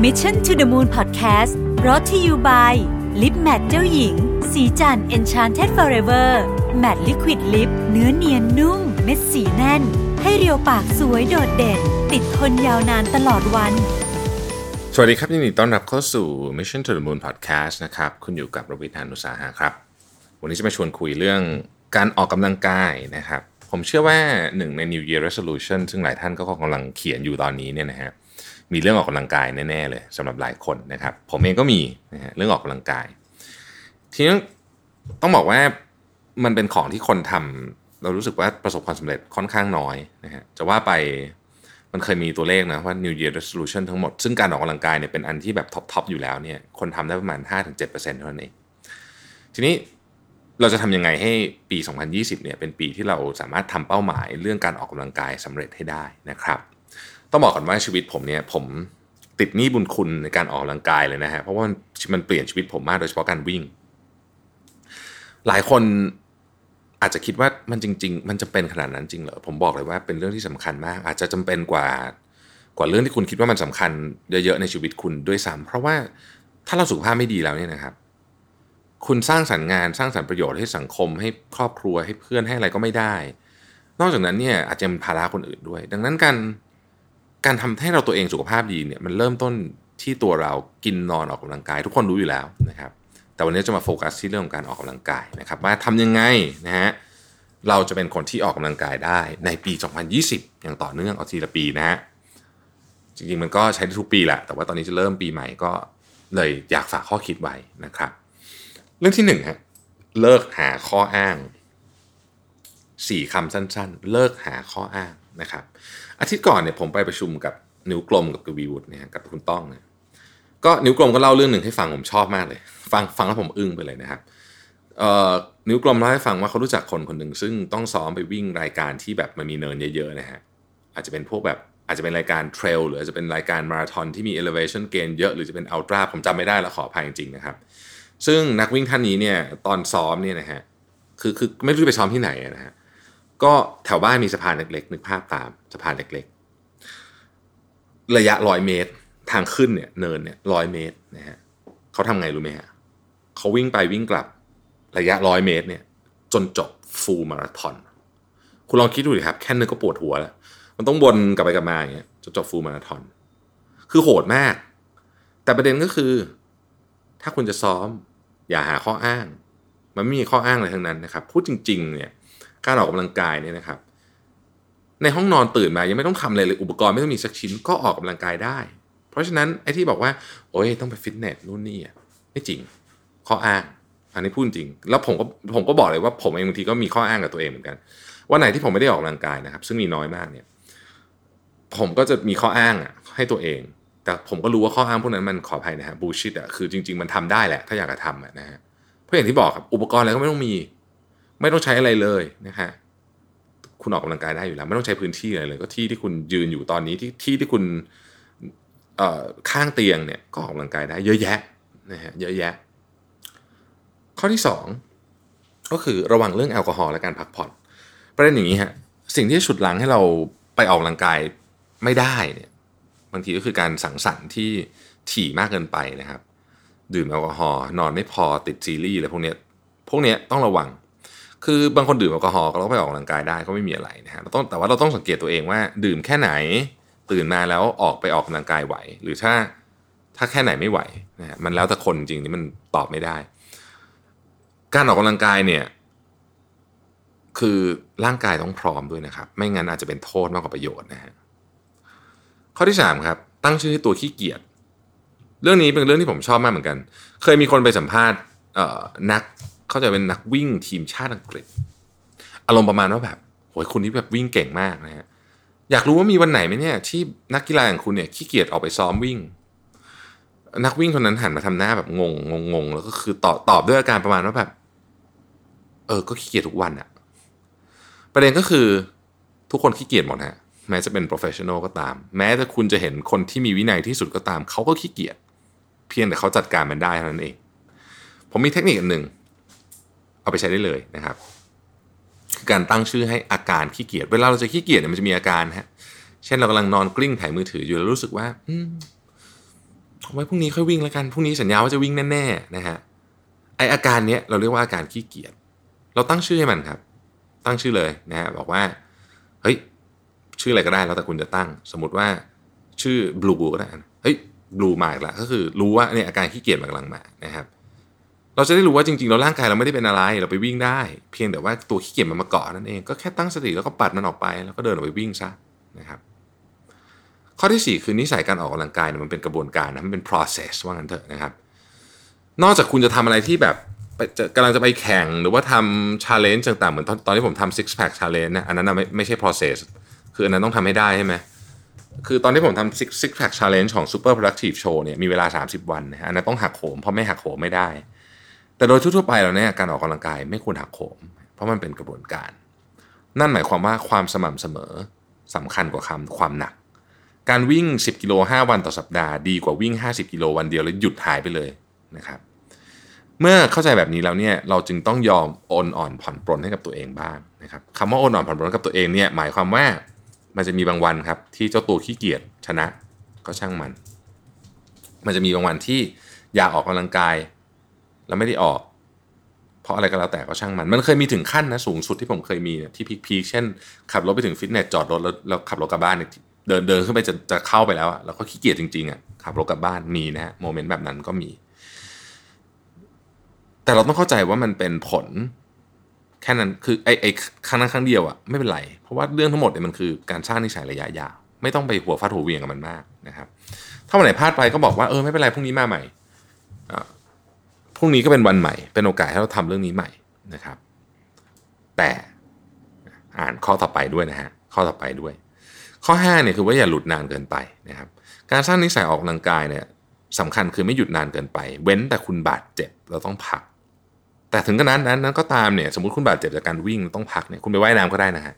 Mission to the Moon Podcast รอที่ you by ลิปแมทเจ้าหญิง สีจัน Enchanted Forever Matte Liquid Lip เนื้อเนียนนุ่ม เม็ดสีแน่น ให้เรียวปากสวยโดดเด่น ติดทนยาวนานตลอดวัน สวัสดีครับยินดีต้อนรับเข้าสู่ Mission to the Moon Podcast นะครับ คุณอยู่กับรวิทานุสาหะครับ วันนี้จะมาชวนคุยเรื่องการออกกำลังกายนะครับ ผมเชื่อว่าหนึ่งใน New Year Resolution ซึ่งหลายท่านก็กำลังเขียนอยู่ตอนนี้เนี่ยนะฮะ มีเรื่องออกกำลังกายแน่ๆเลยสำหรับหลายคนนะครับ ผมเองก็มีนะฮะเรื่องออกกำลังกาย ทีนี้ต้องบอกว่ามันเป็นของที่คนทำเรารู้สึกว่าประสบความสำเร็จค่อนข้างน้อยนะฮะจะว่าไปมันเคยมีตัวเลขนะว่า New Year Resolution ทั้งหมด ซึ่งการออกกำลังกายเนี่ยเป็นอันที่แบบท็อปๆอยู่แล้วเนี่ยคนทำได้ประมาณ 5-7%เท่านั้นเอง ทีนี้เราจะทำยังไงให้ปี 2020เนี่ยเป็นปีที่เราสามารถทำเป้าหมายเรื่องการออกกำลังกายสำเร็จให้ได้นะครับ ต้องบอกก่อนว่าชีวิตผมเนี่ยผมติดหนี้บุญคุณในการออกกำลังกายเลยนะฮะเพราะว่ามันมันเปลี่ยนชีวิตผมมากโดยเฉพาะการวิ่ง หลายคนอาจจะคิดว่ามันจริง ๆ มันจะเป็นขนาดนั้นจริงเหรอผมบอกเลยว่าเป็นเรื่องที่สำคัญมาก อาจจะจำเป็นกว่ากว่าเรื่องที่คุณคิดว่ามันสำคัญเยอะๆในชีวิตคุณด้วยซ้ำเพราะว่าถ้าเราสุขภาพไม่ดีแล้วเนี่ยนะครับ คุณสร้างสรรค์งานสร้างสรรค์ประโยชน์ให้สังคม ให้ครอบครัวให้เพื่อนให้อะไรก็ไม่ได้ นอกจากนั้นเนี่ยอาจจะเป็นภาระคนอื่นด้วย ดังนั้นการ การทำให้เราตัวเองสุขภาพดีเนี่ยมันเริ่มต้นที่ตัวเรากินนอนออกกำลังกาย ทุกคนรู้อยู่แล้วนะครับ แต่วันนี้จะมาโฟกัสที่เรื่องของการออกกำลังกายนะครับ ว่าทำยังไงนะฮะเราจะเป็นคนที่ออกกำลังกายได้ในปี 2020 อย่างต่อเนื่องเอาทีละปีนะฮะจริงๆมันก็ใช้ได้ทุกปีแหละแต่ว่าตอนนี้จะเริ่มปีใหม่ก็เลยอยากฝากข้อคิดไว้นะครับ เรื่องที่หนึ่งฮะเลิกหาข้ออ้างสี่คำสั้น ๆ เลิกหาข้ออ้าง นะครับอาทิตย์ก่อนเนี่ยผมไปประชุมกับนิ้วกลมกับกวีวุฒิเนี่ยกับคุณต้องเนี่ยก็นิ้วกลมก็เล่าเรื่องหนึ่งให้ฟังผมชอบมากเลย ฟังฟังแล้วผมอึ้งไปเลยนะครับเอ่อนิ้วกลมเล่าให้ฟังว่าเขารู้จักคนคนหนึ่งซึ่งต้องซ้อมไปวิ่งรายการที่แบบมันมีเนินเยอะๆนะฮะอาจจะเป็นพวกแบบอาจจะเป็นรายการเทรลหรืออาจจะเป็นรายการมาราธอนที่มี elevation gain เยอะหรือจะเป็นอัลตร้าผมจำไม่ได้แล้วขออภัยจริงๆนะครับ ซึ่งนักวิ่งท่านนี้เนี่ยตอนซ้อมเนี่ยนะฮะคือคือไม่รู้ไปซ้อมที่ไหนนะฮะ ก็แถวบ้านมีสะพานเล็กๆนึกภาพตามสะพานเล็กๆ ระยะร้อยเมตร ทางขึ้นเนี่ยเนินเนี่ยร้อยเมตรนะฮะเขาทำไงรู้ไหมฮะเขาวิ่งไปวิ่งกลับระยะร้อยเมตรเนี่ย จนจบฟูลมาราธอนคุณลองคิดดูดิครับ แค่นึกก็ปวดหัวแล้ว มันต้องวนกลับไปกลับมาอย่างเงี้ยจนจบฟูลมาราธอนคือโหดมาก แต่ประเด็นก็คือ ถ้าคุณจะซ้อม อย่าหาข้ออ้าง มันไม่มีข้ออ้างอะไรทั้งนั้นนะครับ พูดจริง ๆ เนี่ย การออกกำลังกายเนี่ยนะครับ ในห้องนอนตื่นมายังไม่ต้องทำอะไรเลยอุปกรณ์ไม่ต้องมีสักชิ้นก็ออกกำลังกายได้ เพราะฉะนั้นไอ้ที่บอกว่า โอ้ยต้องไปฟิตเนสนู่นนี่อะไม่จริงข้ออ้างอันนี้พูดจริง แล้วผมก็ผมก็บอกเลยว่าผมเองบางทีก็มีข้ออ้างกับตัวเองเหมือนกัน วันไหนที่ผมไม่ได้ออกกำลังกายนะครับ ซึ่งมีน้อยมากเนี่ย ผมก็จะมีข้ออ้างอะให้ตัวเอง แต่ผมก็รู้ว่าข้ออ้างพวกนั้นมันขออภัยนะฮะบูชิดอะคือจริง ๆ มันทำได้แหละ ถ้าอยากจะทำะนะฮะเพราะอย่างที่บอกครับอุปกรณ์อะไรก็ไม่ต้องมี ไม่ต้องใช้อะไรเลยนะฮะคุณออกกำลังกายได้อยู่แล้ว ไม่ต้องใช้พื้นที่อะไรเลย ก็ที่ที่คุณยืนอยู่ตอนนี้ที่ที่ที่คุณเอ่อข้างเตียงเนี่ยก็ออกกำลังกายได้เยอะแยะนะฮะเยอะแยะ ข้อที่สองก็คือระวังเรื่องแอลกอฮอล์และการพักผ่อนประเด็นอย่างนี้ฮะสิ่งที่ฉุดหลังให้เราไปออกกำลังกายไม่ได้เนี่ยบางทีก็คือการสังสรรค์ที่ถี่มากเกินไปนะครับ ดื่มแอลกอฮอล์นอนไม่พอติดซีรีส์อะไรพวกเนี้ยพวกเนี้ยต้องระวัง คือบางคนดื่มแอลกอฮอล์ก็ต้องไปออกกำลังกายได้ก็ไม่มีอะไรนะฮะเราต้องแต่ว่าเราต้องสังเกตตัวเองว่า ดื่มแค่ไหนตื่นมาแล้วออกไปออกกำลังกายไหว หรือถ้าถ้าแค่ไหนไม่ไหวนะฮะมันแล้วแต่คนจริงนี่มันตอบไม่ได้ การออกกำลังกายเนี่ย คือร่างกายต้องพร้อมด้วยนะครับ ไม่งั้นอาจจะเป็นโทษมากกว่าประโยชน์นะฮะข้อที่สามครับ ตั้งชื่อให้ตัวขี้เกียจเรื่องนี้เป็นเรื่องที่ผมชอบมากเหมือนกัน เคยมีคนไปสัมภาษณ์นัก เขาจะเป็นนักวิ่งทีมชาติอังกฤษ อารมณ์ประมาณว่าแบบโหยคุณนี่แบบวิ่งเก่งมากนะฮะอยากรู้ว่ามีวันไหนไหมเนี่ย ที่นักกีฬาอย่างคุณเนี่ยขี้เกียจออกไปซ้อมวิ่ง นักวิ่งคนนั้นหันมาทำหน้าแบบงงงงงแล้วก็คือตอบตอบด้วยอาการประมาณว่าแบบ เออ ก็ขี้เกียจทุกวันอะประเด็นก็คือทุกคนขี้เกียจหมดฮะแม้จะเป็น professional ก็ตาม แม้จะคุณจะเห็นคนที่มีวินัยที่สุดก็ตาม เขาก็ขี้เกียจเพียงแต่เขาจัดการมันได้เท่านั้นเอง ผมมีเทคนิคอันหนึ่ง เอาไปใช้ได้เลยนะครับ การตั้งชื่อให้อาการขี้เกียจเวลาเราจะขี้เกียจเนี่ยมันจะมีอาการฮะเช่นเรากำลังนอนกลิ้งถ่ายมือถืออยู่แล้วรู้สึกว่าอืไว้พรุ่งนี้ค่อยวิ่งแล้วกันพรุ่งนี้สัญญาว่าจะวิ่งแน่ๆนะฮะไออาการเนี้ยเราเรียกว่าอาการขี้เกียจเราตั้งชื่อให้มันครับ ตั้งชื่อเลยนะฮะบอกว่าเฮ้ยชื่ออะไรก็ได้แล้วแต่คุณจะตั้ง สมมติว่าชื่อบลูก็ได้เฮ้ยบลูมาอีกแล้วก็คือรู้ว่าเนี่ยอาการขี้เกียจมันกำลังมานะครับ เราจะได้รู้ว่าจริงๆเราร่างกายเราไม่ได้เป็นอะไร เราไปวิ่งได้ เพียงแต่ว่าตัวขี้เกียจมันมาเกาะนั่นเองก็แค่ตั้งสติแล้วก็ปัดมันออกไป แล้วก็เดินออกไปวิ่งซะนะครับ ข้อที่ 4 คือนิสัยการออกกำลังกายเนี่ยมันเป็นกระบวนการนะมันเป็น process ว่างั้นเถอะนะครับ นอกจากคุณจะทำอะไรที่แบบกำลังจะไปแข่งหรือว่าทำ challenge ต่างๆ เหมือนตอนที่ผมทำ six pack challenge นะอันนั้นไม่ไม่ใช่ process คืออันนั้นต้องทำให้ได้ใช่ไหมคือตอนที่ผมทำ six six pack challenge ของ super productive show เนี่ยมีเวลา 30 วันนะอันนั้นต้องหักโหมเพราะไม่หักโหมไม่ได้ แต่โดยทั่วๆไปแล้วเนี่ยการออกกำลังกายไม่ควรหักโหม เพราะมันเป็นกระบวนการ นั่นหมายความว่าความสม่ำเสมอสำคัญกว่าคำความหนัก การวิ่ง 10 กิโล 5 วันต่อสัปดาห์ดีกว่าวิ่ง 50 กิโลวันเดียวแล้วหยุดหายไปเลยนะครับ เมื่อเข้าใจแบบนี้แล้วเนี่ยเราจึงต้องยอมโอนอ่อนผ่อนปลนให้กับตัวเองบ้างนะครับคำว่าโอนอ่อนผ่อนปลนกับตัวเองเนี่ยหมายความว่ามันจะมีบางวันครับที่เจ้าตัวขี้เกียจชนะก็ช่างมัน มันจะมีบางวันที่อยากออกกำลังกาย แล้วไม่ได้ออก เพราะอะไรก็แล้วแต่ก็ช่างมัน มันเคยมีถึงขั้นนะสูงสุดที่ผมเคยมีเนี่ยที่พีคๆเช่น ขับรถไปถึงฟิตเนสจอดรถแล้วแล้วขับรถกลับบ้านเนี่ยเดินเดินขึ้นไปจะจะเข้าไปแล้วอะแล้วก็ขี้เกียจจริงๆอะขับรถกลับบ้านมีนะฮะโมเมนต์แบบนั้นก็มี แต่เราต้องเข้าใจว่ามันเป็นผล แค่นั้นคือไอ้ไอ้ครั้งนั้นครั้งเดียวอะไม่เป็นไร เพราะว่าเรื่องทั้งหมดเนี่ยมันคือการสร้างนิสัยระยะยาวไม่ต้องไปหัวฟาดหัวเวียงกับมันมากนะครับ ถ้าวันไหนพลาดไปก็บอกว่าเออไม่เป็นไรพรุ่งนี้มาใหม่ รุ่งนี้ก็เป็นวันใหม่ เป็นโอกาสให้เราทำเรื่องนี้ใหม่นะครับ แต่อ่านข้อต่อไปด้วยนะฮะข้อต่อไปด้วย ข้อ5เนี่ยคือว่าอย่าหลุดนานเกินไปนะครับ การสร้างนิสัยออกกำลังกายเนี่ยสำคัญคือไม่หยุดนานเกินไป เว้นแต่คุณบาดเจ็บเราต้องพัก แต่ถึงกระนั้นนั้นนั้นก็ตามเนี่ยสมมติคุณบาดเจ็บจากการวิ่งต้องพักเนี่ยคุณไปไว่ายน้ำก็ได้นะฮะ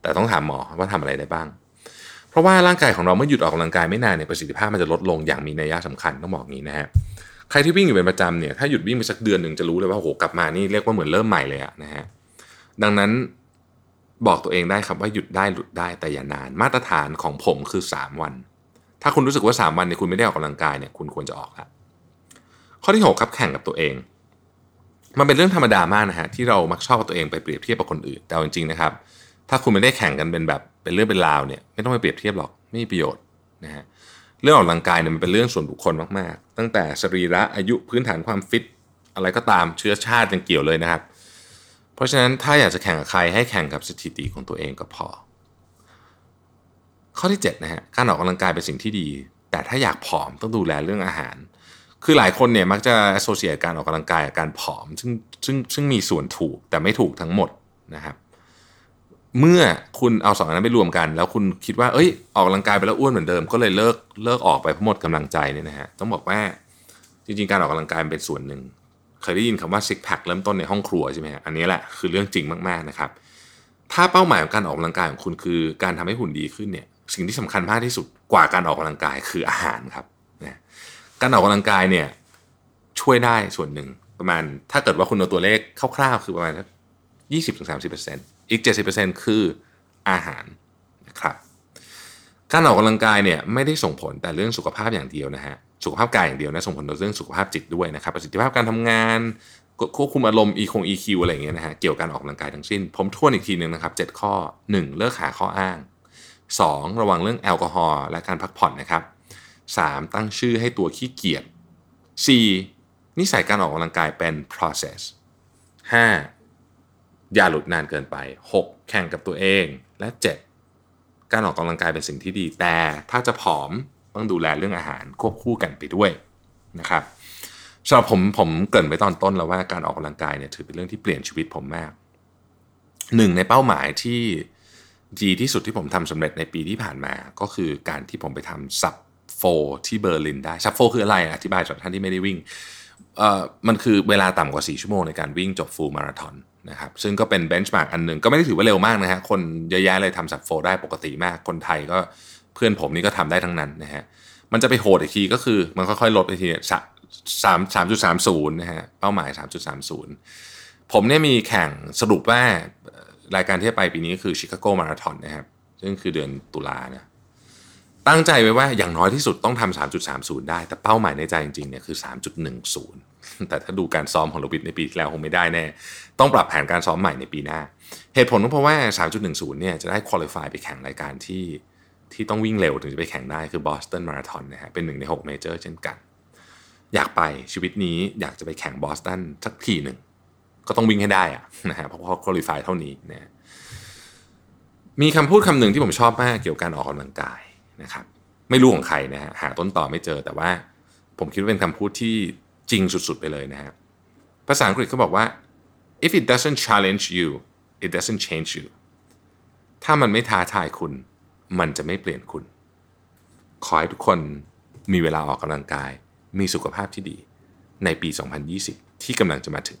แต่ต้องถามหมอว่าทำอะไรได้บ้าง เพราะว่าร่างกายของเราเมื่อหยุดออกกำลังกายไม่นานเนี่ยประสิทธิภาพมันจะลดลงอย่างมีนัยยะสำคัญต้องบอกงี้นะฮะ ใครที่วิ่งอยู่เป็นประจำเนี่ยถ้าหยุดวิ่งไปสักเดือนหนึ่งจะรู้เลยว่าโอ้โหกลับมานี่เรียกว่าเหมือนเริ่มใหม่เลยอะนะฮะดังนั้นบอกตัวเองได้ครับว่าหยุดได้หลุดได้แต่อย่านาน มาตรฐานของผมคือ 3 วัน ถ้าคุณรู้สึกว่า 3 วันเนี่ยคุณไม่ได้ออกกำลังกายเนี่ยคุณควรจะออกละข้อที่6ครับแข่งกับตัวเอง มันเป็นเรื่องธรรมดามากนะฮะที่เรามักชอบกับตัวเองไปเปรียบเทียบกับคนอื่นแต่จริงๆนะครับ ถ้าคุณไม่ได้แข่งกันเป็นแบบเป็นเรื่องเป็นราวเนี่ยไม่ต้องไปเปรียบเทียบหรอกไม่มีประโยชน์นะฮะ เรื่องออกกำลังกายเนี่ยมันเป็นเรื่องส่วนบุคคลมากๆ ตั้งแต่สรีระอายุพื้นฐานความฟิต อะไรก็ตามเชื้อชาติยังเกี่ยวเลยนะครับ เพราะฉะนั้นถ้าอยากจะแข่งกับใครให้แข่งกับสถิติของตัวเองก็พอ ข้อที่7นะฮะการออกกำลังกายเป็นสิ่งที่ดี แต่ถ้าอยากผอมต้องดูแลเรื่องอาหาร คือหลายคนเนี่ยมักจะ associate การออกกำลังกายกับการผอม ซึ่งซึ่งซึ่งมีส่วนถูกแต่ไม่ถูกทั้งหมดนะครับ เมื่อคุณเอาสองอันนั้นไปรวมกัน แล้วคุณคิดว่า เอ้ย ออกกำลังกายไปแล้วอ้วนเหมือนเดิม ก็เลยเลิกเลิกออกไปเพราะหมดกำลังใจเนี่ยนะฮะต้องบอกว่าจริงๆ การออกกำลังกายเป็นส่วนหนึ่ง เคยได้ยินคำว่าซิกแพคเริ่มต้นในห้องครัวใช่ไหมฮะอันนี้แหละคือเรื่องจริงมากๆนะครับถ้าเป้าหมายของการออกกำลังกายของคุณคือการทำให้หุ่นดีขึ้นเนี่ยสิ่งที่สำคัญมากที่สุดกว่าการออกกำลังกายคืออาหารครับนะการออกกำลังกายเนี่ยช่วยได้ส่วนหนึ่งประมาณถ้าเกิดว่าคุณเอาตัวเลขคร่าวๆคือประมาณยี่สิบถึงสามสิบเปอร์เซ็นต์ อีกเจ็ดสิบเปอร์เซ็นต์คืออาหารนะครับการออกกำลังกายเนี่ยไม่ได้ส่งผลแต่เรื่องสุขภาพอย่างเดียวนะฮะสุขภาพกายอย่างเดียวนะส่งผลต่อเรื่องสุขภาพจิตด้วยนะครับประสิทธิภาพการทำงานควบคุมอารมณ์ e คง EQ อะไรอย่างเงี้ยนะฮะเกี่ยวกับการออกกำลังกายทั้งสิ้น ผมทวนอีกทีหนึ่งนะครับ 7 ข้อ 1. เลิกหาข้ออ้าง 2. ระวังเรื่องแอลกอฮอล์และการพักผ่อนนะครับ 3. ตั้งชื่อให้ตัวขี้เกียจ 4. นิสัยการออกกำลังกายเป็น process 5. อย่าหลุดนานเกินไป 6. แข่งกับตัวเอง และ 7. การออกกำลังกายเป็นสิ่งที่ดี แต่ถ้าจะผอมต้องดูแลเรื่องอาหารควบคู่กันไปด้วยนะครับสำหรับผมผมเกริ่นไปตอนต้นแล้วว่าการออกกำลังกายเนี่ยถือเป็นเรื่องที่เปลี่ยนชีวิตผมมากหนึ่งในเป้าหมายที่ดีที่สุดที่ผมทำสำเร็จในปีที่ผ่านมา ก็คือการที่ผมไปทำ sub four ที่เบอร์ลินได้ sub four คืออะไรอธิบายสำหรับท่านที่ไม่ได้วิ่งเอ่อมันคือเวลาต่ำกว่า 4 ชั่วโมงในการวิ่งจบ full มาราธอน นะครับซึ่งก็เป็น benchmark อันหนึ่งก็ไม่ได้ถือว่าเร็วมากนะฮะคนเยอะแยะเลยทำ sub four ได้ปกติมากคนไทยก็เพื่อนผมนี่ก็ทำได้ทั้งนั้นนะฮะมันจะไปโหดอีกทีก็คือมันค่อยๆลดไปทีสามสามจุดสามศูนย์นะฮะเป้าหมายสามจุดสามศูนย์ผมเนี่ยมีแข่งสรุปว่ารายการที่ไปปีนี้คือชิคาโกมาราธอนนะครับซึ่งคือเดือนตุลานะ ตั้งใจไว้ว่าอย่างน้อยที่สุดต้องทำ3.30 ได้ แต่เป้าหมายในใจจริงๆเนี่ยคือ 3.10 แต่ถ้าดูการซ้อมของโรบิทในปีที่แล้วคงไม่ได้แน่ ต้องปรับแผนการซ้อมใหม่ในปีหน้า เหตุผลก็เพราะว่า 3.10 เนี่ยจะได้คุริฟายไปแข่งรายการที่ที่ต้องวิ่งเร็วถึงจะไปแข่งได้คือบอสตันมาราธอนนะฮะเป็นหนึ่งใน6เมเจอร์เช่นกัน อยากไปชีวิตนี้อยากจะไปแข่งบอสตันสักทีหนึ่งก็ต้องวิ่งให้ได้อะนะฮะเพราะคุริฟายเท่านี้นะมีคำพูดคำหนึ่งที่ผมชอบมากเกี่ยวกับการออกกำลังกาย นะครับไม่รู้ของใครนะฮะหาต้นต่อไม่เจอแต่ว่าผมคิดว่าเป็นคำพูดที่จริงสุดๆไปเลยนะฮะภาษาอังกฤษเขาบอกว่า if it doesn't challenge you it doesn't change you ถ้ามันไม่ท้าทายคุณ มันจะไม่เปลี่ยนคุณ ขอให้ทุกคนมีเวลาออกกำลังกาย มีสุขภาพที่ดี ในปี 2020 ที่กำลังจะมาถึง